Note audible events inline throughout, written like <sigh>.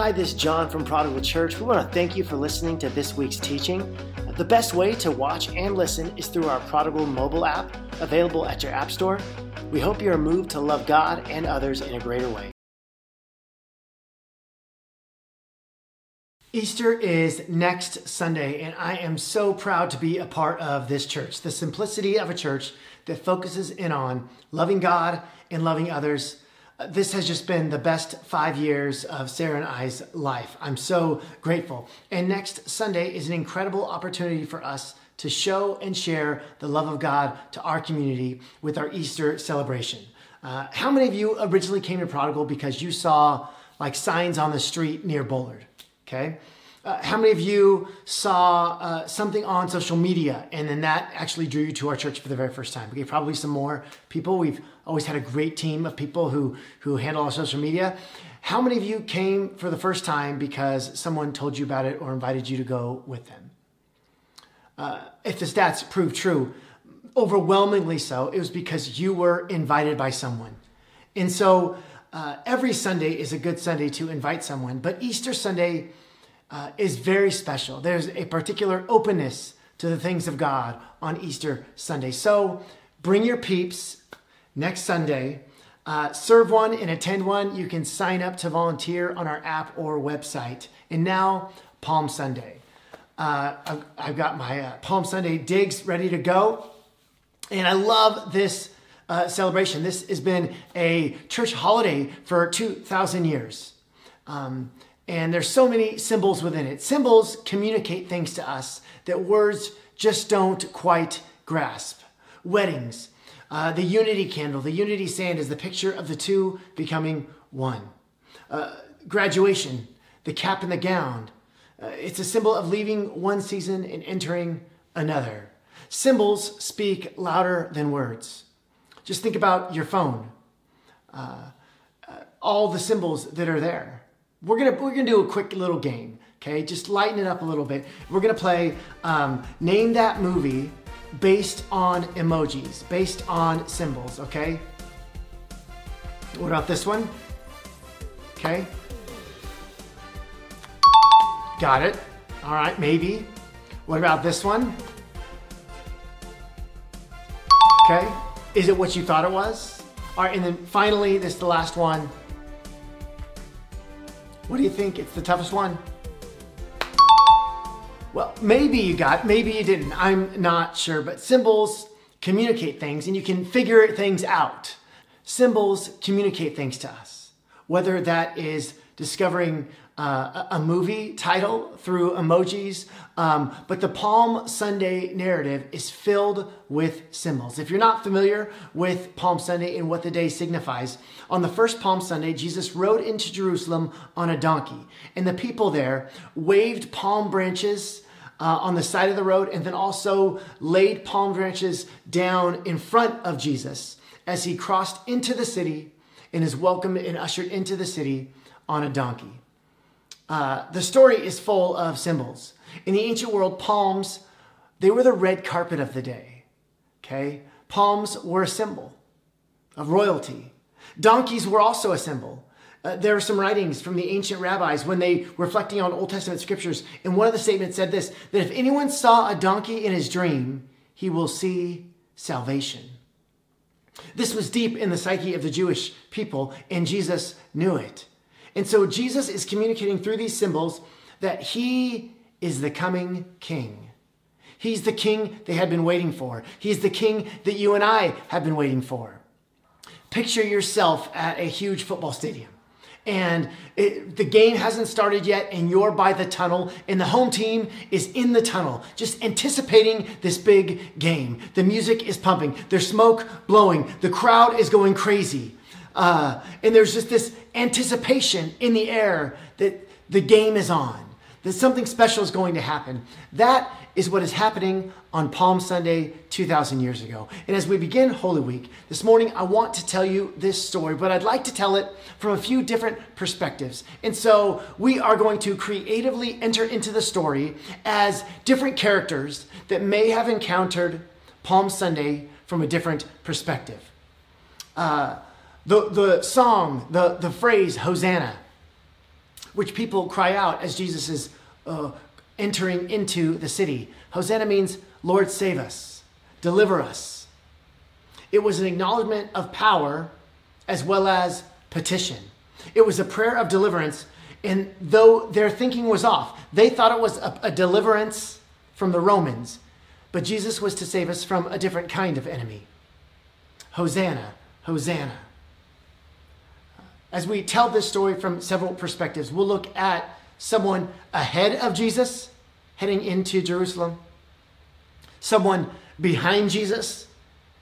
Hi, this is John from Prodigal Church. We want to thank you for listening to this week's teaching. The best way to watch and listen is through our Prodigal mobile app, available at your App Store. We hope you are moved to love God and others in a greater way. Easter is next Sunday, and I am so proud to be a part of this church. The simplicity of a church that focuses in on loving God and loving others this has just been the best five years of Sarah and I's life. I'm so grateful. And next Sunday is an incredible opportunity for us to show and share the love of God to our community with our Easter celebration. Uh, how many of you originally came to Prodigal because you saw like signs on the street near Bullard? Okay. Uh, how many of you saw uh, something on social media and then that actually drew you to our church for the very first time? Okay, probably some more people. We've always had a great team of people who, who handle our social media. How many of you came for the first time because someone told you about it or invited you to go with them? Uh, if the stats prove true, overwhelmingly so, it was because you were invited by someone. And so uh, every Sunday is a good Sunday to invite someone, but Easter Sunday, uh, is very special. There's a particular openness to the things of God on Easter Sunday. So bring your peeps next Sunday. Uh, serve one and attend one. You can sign up to volunteer on our app or website. And now, Palm Sunday. Uh, I've, I've, got my uh, Palm Sunday digs ready to go. And I love this uh, celebration. This has been a church holiday for 2,000 years. Um, and there's so many symbols within it. Symbols communicate things to us that words just don't quite grasp. Weddings, uh, the unity candle, the unity sand is the picture of the two becoming one. Uh, graduation, the cap and the gown, uh, it's a symbol of leaving one season and entering another. Symbols speak louder than words. Just think about your phone, uh, uh, all the symbols that are there. We're gonna we're gonna do a quick little game. Okay, just lighten it up a little bit. We're gonna play um, name that movie based on emojis, based on symbols. Okay. What about this one? Okay. Got it. All right, maybe. What about this one? Okay. Is it what you thought it was? All right, and then finally, this is the last one. What do you think? It's the toughest one? Well, maybe you got, maybe you didn't. I'm not sure, but symbols communicate things and you can figure things out. Symbols communicate things to us, whether that is discovering uh, a movie title through emojis. Um, but the Palm Sunday narrative is filled with symbols. If you're not familiar with Palm Sunday and what the day signifies, on the first Palm Sunday, Jesus rode into Jerusalem on a donkey, and the people there waved palm branches. Uh, on the side of the road, and then also laid palm branches down in front of Jesus as he crossed into the city and is welcomed and ushered into the city on a donkey. Uh, the story is full of symbols. In the ancient world, palms, they were the red carpet of the day. Okay? Palms were a symbol of royalty. Donkeys were also a symbol. Uh, there are some writings from the ancient rabbis when they were reflecting on Old Testament scriptures, and one of the statements said this that if anyone saw a donkey in his dream, he will see salvation. This was deep in the psyche of the Jewish people, and Jesus knew it. And so Jesus is communicating through these symbols that he is the coming king. He's the king they had been waiting for. He's the king that you and I have been waiting for. Picture yourself at a huge football stadium and it, the game hasn't started yet and you're by the tunnel and the home team is in the tunnel just anticipating this big game the music is pumping there's smoke blowing the crowd is going crazy uh, and there's just this anticipation in the air that the game is on, that something special is going to happen. That is what is happening on Palm Sunday 2,000 years ago. And as we begin Holy Week, this morning I want to tell you this story, but I'd like to tell it from a few different perspectives. And so we are going to creatively enter into the story as different characters that may have encountered Palm Sunday from a different perspective. Uh, the, the song, the, the phrase Hosanna, which people cry out as Jesus is uh, entering into the city. Hosanna means, Lord, save us, deliver us. It was an acknowledgement of power as well as petition. It was a prayer of deliverance. And though their thinking was off, they thought it was a, a deliverance from the Romans, but Jesus was to save us from a different kind of enemy. Hosanna, Hosanna. As we tell this story from several perspectives, we'll look at someone ahead of Jesus heading into Jerusalem, someone behind Jesus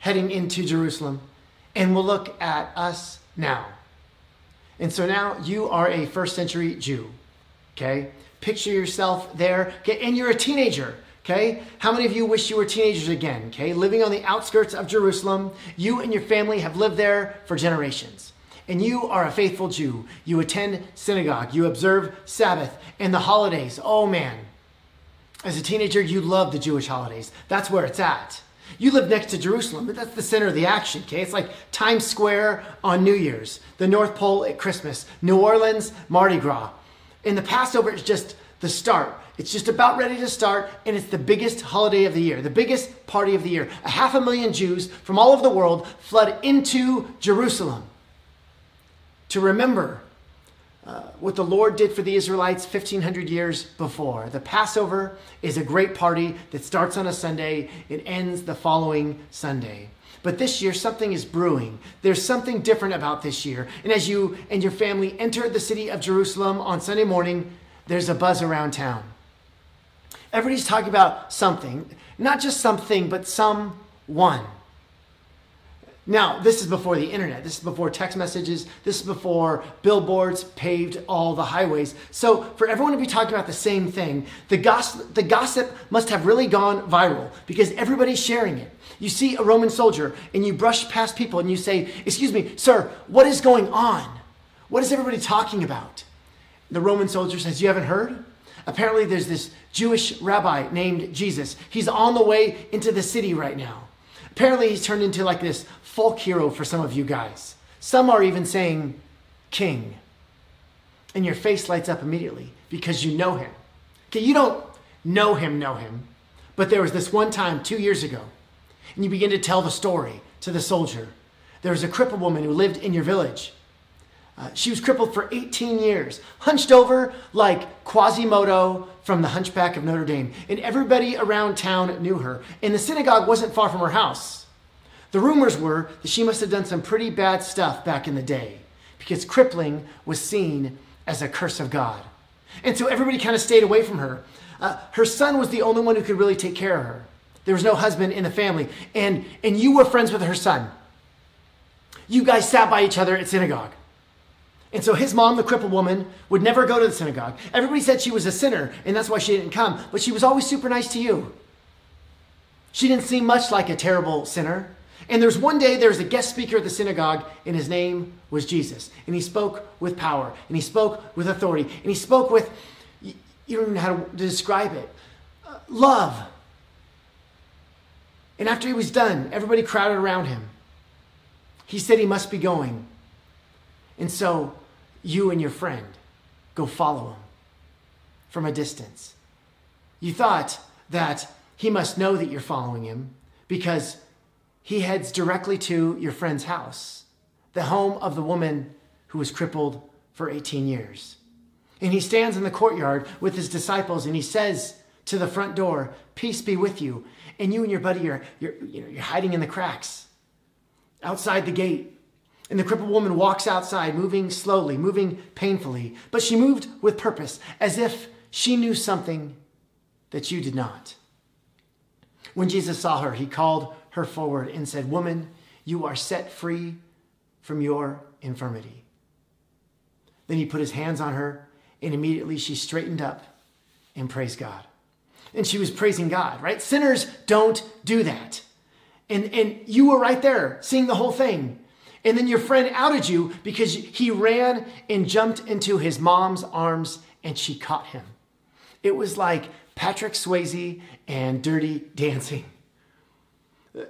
heading into Jerusalem, and we'll look at us now. And so now you are a first century Jew, okay? Picture yourself there, okay? And you're a teenager, okay? How many of you wish you were teenagers again, okay? Living on the outskirts of Jerusalem, you and your family have lived there for generations. And you are a faithful Jew. You attend synagogue, you observe Sabbath and the holidays. Oh man. As a teenager, you love the Jewish holidays. That's where it's at. You live next to Jerusalem, but that's the center of the action, okay? It's like Times Square on New Year's, the North Pole at Christmas, New Orleans, Mardi Gras. And the Passover is just the start. It's just about ready to start, and it's the biggest holiday of the year, the biggest party of the year. A half a million Jews from all over the world flood into Jerusalem to remember uh, what the Lord did for the Israelites 1500 years before. The Passover is a great party that starts on a Sunday, it ends the following Sunday. But this year, something is brewing. There's something different about this year. And as you and your family enter the city of Jerusalem on Sunday morning, there's a buzz around town. Everybody's talking about something, not just something, but someone. Now, this is before the internet. This is before text messages. This is before billboards paved all the highways. So, for everyone to be talking about the same thing, the gossip, the gossip must have really gone viral because everybody's sharing it. You see a Roman soldier and you brush past people and you say, Excuse me, sir, what is going on? What is everybody talking about? The Roman soldier says, You haven't heard? Apparently, there's this Jewish rabbi named Jesus. He's on the way into the city right now. Apparently, he's turned into like this folk hero for some of you guys. Some are even saying king. And your face lights up immediately because you know him. Okay, you don't know him, know him, but there was this one time two years ago, and you begin to tell the story to the soldier. There was a crippled woman who lived in your village. Uh, she was crippled for 18 years, hunched over like Quasimodo from the Hunchback of Notre Dame. And everybody around town knew her. And the synagogue wasn't far from her house. The rumors were that she must have done some pretty bad stuff back in the day because crippling was seen as a curse of God. And so everybody kind of stayed away from her. Uh, her son was the only one who could really take care of her. There was no husband in the family. And, and you were friends with her son. You guys sat by each other at synagogue. And so his mom, the crippled woman, would never go to the synagogue. Everybody said she was a sinner, and that's why she didn't come. But she was always super nice to you. She didn't seem much like a terrible sinner. And there's one day there was a guest speaker at the synagogue, and his name was Jesus. And he spoke with power, and he spoke with authority, and he spoke with, you don't even know how to describe it, uh, love. And after he was done, everybody crowded around him. He said he must be going. And so you and your friend go follow him from a distance. You thought that he must know that you're following him because he heads directly to your friend's house, the home of the woman who was crippled for 18 years. And he stands in the courtyard with his disciples and he says to the front door, Peace be with you. And you and your buddy are you're, you know, you're hiding in the cracks outside the gate. And the crippled woman walks outside, moving slowly, moving painfully, but she moved with purpose, as if she knew something that you did not. When Jesus saw her, he called her forward and said, Woman, you are set free from your infirmity. Then he put his hands on her, and immediately she straightened up and praised God. And she was praising God, right? Sinners don't do that. And, and you were right there seeing the whole thing. And then your friend outed you because he ran and jumped into his mom's arms and she caught him. It was like Patrick Swayze and Dirty Dancing.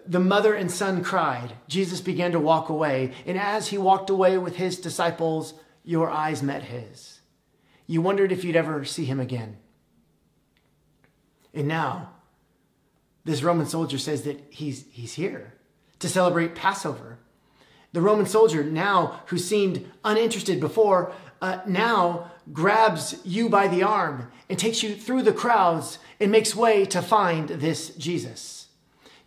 The mother and son cried. Jesus began to walk away. And as he walked away with his disciples, your eyes met his. You wondered if you'd ever see him again. And now, this Roman soldier says that he's, he's here to celebrate Passover. The Roman soldier, now who seemed uninterested before, uh, now grabs you by the arm and takes you through the crowds and makes way to find this Jesus.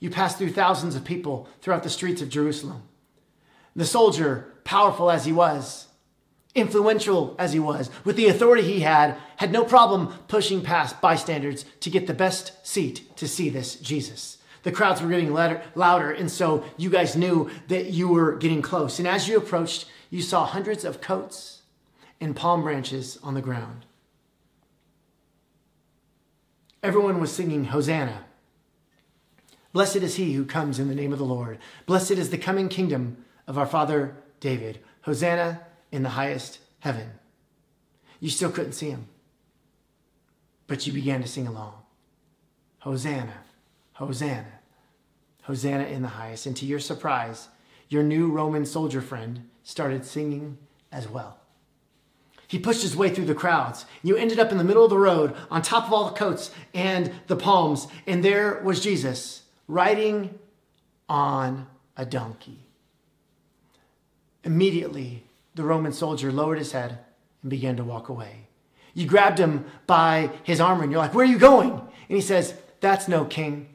You pass through thousands of people throughout the streets of Jerusalem. The soldier, powerful as he was, influential as he was, with the authority he had, had no problem pushing past bystanders to get the best seat to see this Jesus. The crowds were getting louder, and so you guys knew that you were getting close. And as you approached, you saw hundreds of coats and palm branches on the ground. Everyone was singing Hosanna. Blessed is he who comes in the name of the Lord. Blessed is the coming kingdom of our father David. Hosanna in the highest heaven. You still couldn't see him, but you began to sing along. Hosanna, Hosanna, Hosanna in the highest. And to your surprise, your new Roman soldier friend started singing as well. He pushed his way through the crowds. You ended up in the middle of the road on top of all the coats and the palms, and there was Jesus riding on a donkey. Immediately, the Roman soldier lowered his head and began to walk away. You grabbed him by his armor and you're like, Where are you going? And he says, That's no king.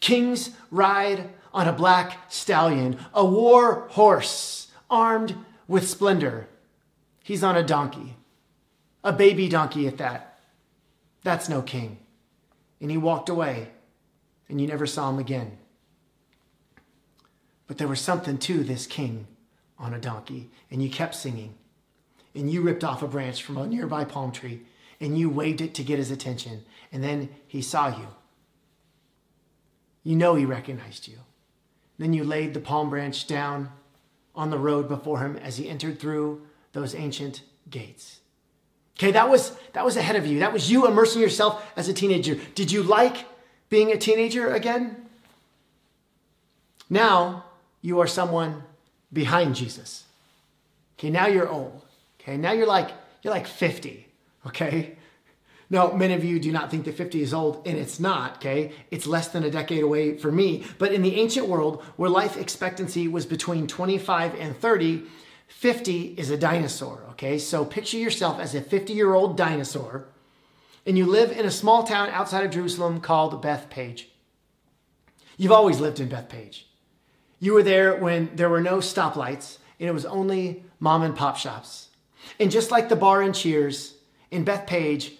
Kings ride on a black stallion, a war horse, armed with splendor. He's on a donkey, a baby donkey at that. That's no king. And he walked away, and you never saw him again. But there was something to this king on a donkey, and you kept singing. And you ripped off a branch from a nearby palm tree, and you waved it to get his attention. And then he saw you. You know he recognized you. Then you laid the palm branch down on the road before him as he entered through those ancient gates. Okay, that was that was ahead of you. That was you immersing yourself as a teenager. Did you like being a teenager again? Now you are someone behind Jesus. Okay, now you're old. Okay, now you're like you're like 50. Okay? Now, many of you do not think that 50 is old, and it's not, okay? It's less than a decade away for me. But in the ancient world, where life expectancy was between 25 and 30, 50 is a dinosaur, okay? So picture yourself as a 50 year old dinosaur, and you live in a small town outside of Jerusalem called Bethphage. You've always lived in Bethphage. You were there when there were no stoplights and it was only mom and pop shops. And just like the bar in Cheers, in Bethphage,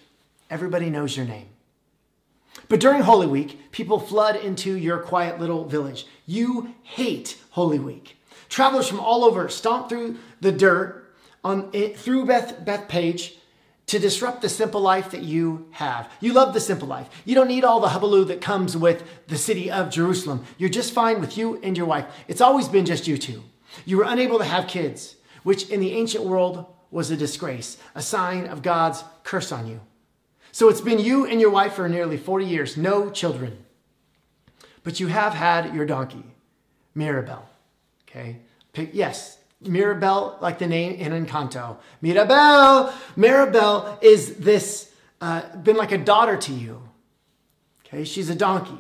everybody knows your name. But during Holy Week, people flood into your quiet little village. You hate Holy Week. Travelers from all over stomp through the dirt on eh, through Beth Bethphage to disrupt the simple life that you have. You love the simple life. You don't need all the hubbub that comes with the city of Jerusalem. You're just fine with you and your wife. It's always been just you two. You were unable to have kids, which in the ancient world was a disgrace, a sign of God's curse on you. So it's been you and your wife for nearly 40 years, no children. But you have had your donkey, Mirabelle. Okay? Yes, Mirabelle, like the name in Encanto. Mirabelle! Mirabelle is this, uh, been like a daughter to you. Okay, she's a donkey.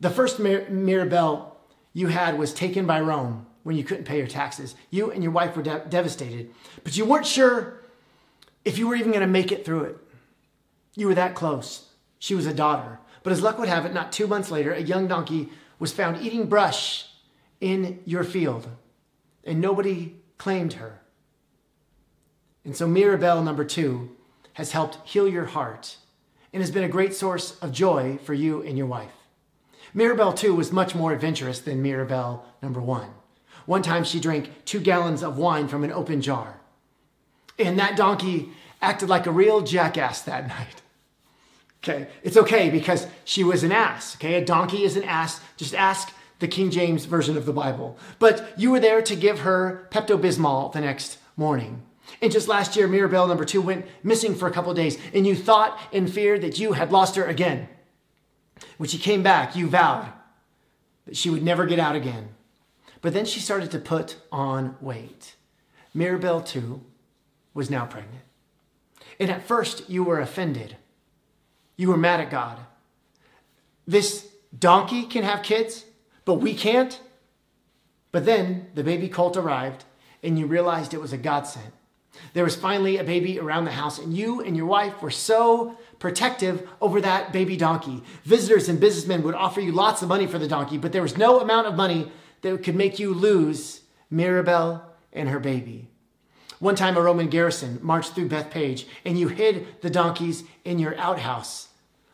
The first Mir- Mirabelle you had was taken by Rome when you couldn't pay your taxes. You and your wife were de- devastated, but you weren't sure if you were even going to make it through it. You were that close. She was a daughter. But as luck would have it, not two months later, a young donkey was found eating brush in your field and nobody claimed her. And so Mirabelle, number two, has helped heal your heart and has been a great source of joy for you and your wife. Mirabelle, too, was much more adventurous than Mirabelle, number one. One time she drank two gallons of wine from an open jar. And that donkey acted like a real jackass that <laughs> night. Okay, it's okay because she was an ass. Okay, a donkey is an ass. Just ask the King James Version of the Bible. But you were there to give her Pepto Bismol the next morning. And just last year, Mirabelle number two went missing for a couple days, and you thought and feared that you had lost her again. When she came back, you vowed that she would never get out again. But then she started to put on weight. Mirabelle, too, was now pregnant. And at first, you were offended. You were mad at God. This donkey can have kids, but we can't. But then the baby colt arrived, and you realized it was a godsend. There was finally a baby around the house, and you and your wife were so protective over that baby donkey. Visitors and businessmen would offer you lots of money for the donkey, but there was no amount of money that could make you lose Mirabel and her baby. One time, a Roman garrison marched through Bethphage and you hid the donkeys in your outhouse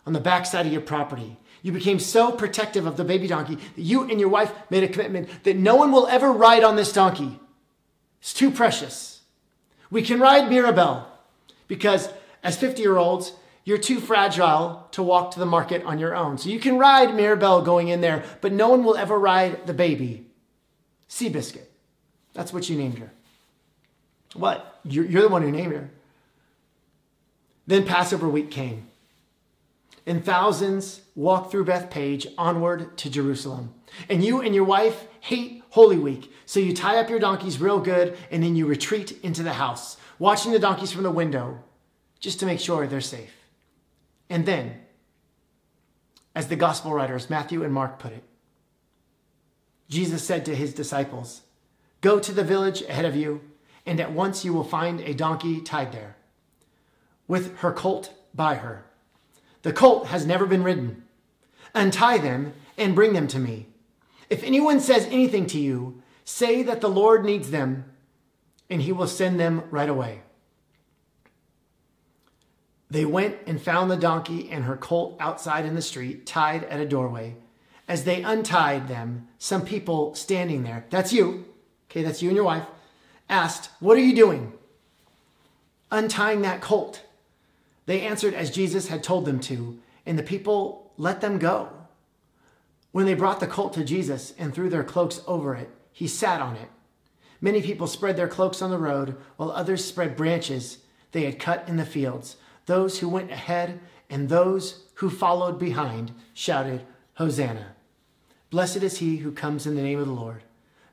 on the backside of your property. You became so protective of the baby donkey that you and your wife made a commitment that no one will ever ride on this donkey. It's too precious. We can ride Mirabel because as 50 year olds, you're too fragile to walk to the market on your own. So you can ride Mirabel going in there, but no one will ever ride the baby. Seabiscuit. That's what you named her. What? You're, you're the one who named her. Then Passover week came, and thousands walked through Bethphage onward to Jerusalem. And you and your wife hate Holy Week, so you tie up your donkeys real good, and then you retreat into the house, watching the donkeys from the window, just to make sure they're safe. And then, as the gospel writers Matthew and Mark put it, Jesus said to his disciples, Go to the village ahead of you, and at once you will find a donkey tied there, with her colt by her. The colt has never been ridden. Untie them and bring them to me. If anyone says anything to you, say that the Lord needs them, and he will send them right away. They went and found the donkey and her colt outside in the street, tied at a doorway. As they untied them, some people standing there, that's you, okay, that's you and your wife, asked, What are you doing? Untying that colt. They answered as Jesus had told them to, and the people let them go. When they brought the colt to Jesus and threw their cloaks over it, he sat on it. Many people spread their cloaks on the road, while others spread branches they had cut in the fields. Those who went ahead and those who followed behind shouted, Hosanna! Blessed is he who comes in the name of the Lord.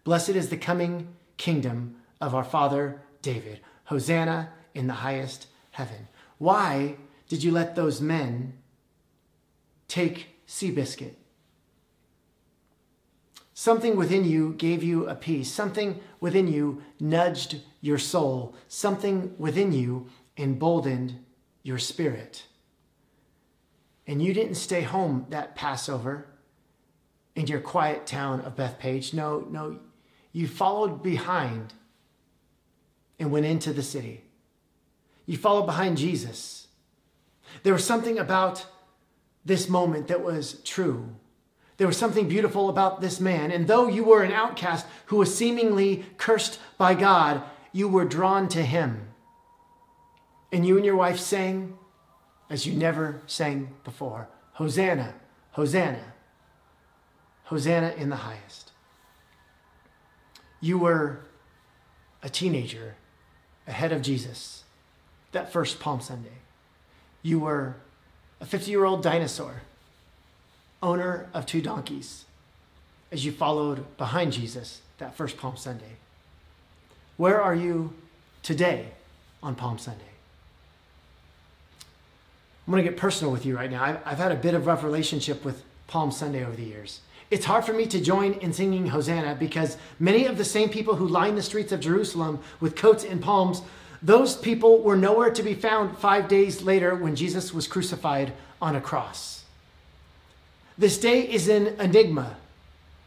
Blessed is the coming kingdom of our father David. Hosanna in the highest heaven. Why did you let those men take Seabiscuit? Something within you gave you a peace. Something within you nudged your soul. Something within you emboldened your spirit. And you didn't stay home that Passover in your quiet town of Bethphage. No, no, you followed behind and went into the city. You followed behind Jesus. There was something about this moment that was true. There was something beautiful about this man. And though you were an outcast who was seemingly cursed by God, you were drawn to him. And you and your wife sang as you never sang before Hosanna, Hosanna, Hosanna in the highest. You were a teenager ahead of Jesus that first Palm Sunday. You were a 50 year old dinosaur, owner of two donkeys, as you followed behind Jesus that first Palm Sunday. Where are you today on Palm Sunday? I'm going to get personal with you right now. I've, I've had a bit of rough relationship with Palm Sunday over the years. It's hard for me to join in singing Hosanna because many of the same people who lined the streets of Jerusalem with coats and palms, those people were nowhere to be found five days later when Jesus was crucified on a cross. This day is an enigma.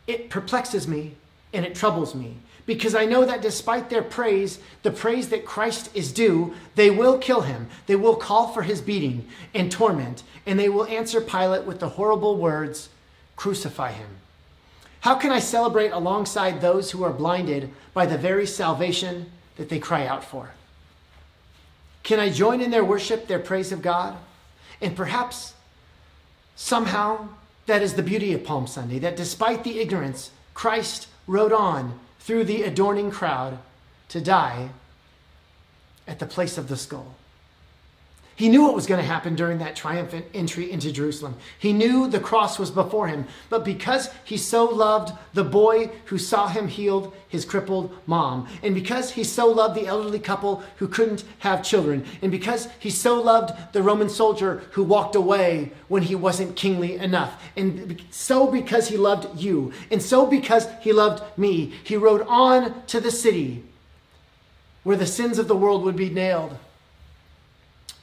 It perplexes me and it troubles me because I know that despite their praise, the praise that Christ is due, they will kill him. They will call for his beating and torment, and they will answer Pilate with the horrible words, Crucify him. How can I celebrate alongside those who are blinded by the very salvation that they cry out for? Can I join in their worship, their praise of God? And perhaps somehow that is the beauty of Palm Sunday, that despite the ignorance, Christ rode on through the adorning crowd to die at the place of the skull. He knew what was going to happen during that triumphant entry into Jerusalem. He knew the cross was before him. But because he so loved the boy who saw him healed his crippled mom, and because he so loved the elderly couple who couldn't have children, and because he so loved the Roman soldier who walked away when he wasn't kingly enough, and so because he loved you, and so because he loved me, he rode on to the city where the sins of the world would be nailed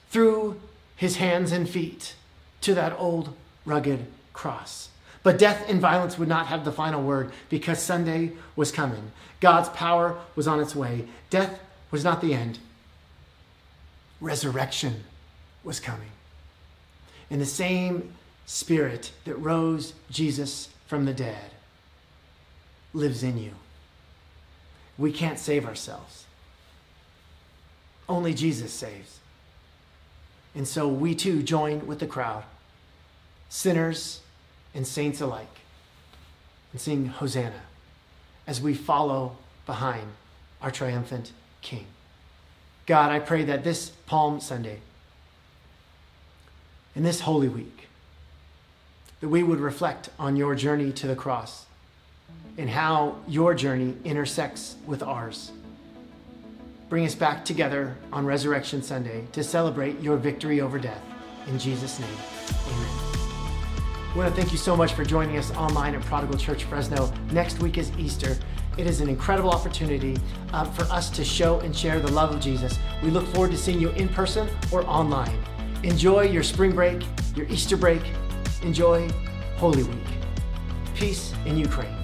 through his hands and feet to that old rugged cross. But death and violence would not have the final word because Sunday was coming. God's power was on its way. Death was not the end. Resurrection was coming. In the same spirit that rose Jesus from the dead lives in you. We can't save ourselves. Only Jesus saves. And so we too join with the crowd, sinners and saints alike, and sing Hosanna as we follow behind our triumphant King. God, I pray that this Palm Sunday, in this Holy Week, that we would reflect on your journey to the cross and how your journey intersects with ours bring us back together on Resurrection Sunday to celebrate your victory over death. In Jesus' name, amen. I want to thank you so much for joining us online at Prodigal Church Fresno. Next week is Easter. It is an incredible opportunity uh, for us to show and share the love of Jesus. We look forward to seeing you in person or online. Enjoy your spring break, your Easter break. Enjoy Holy Week. Peace in Ukraine.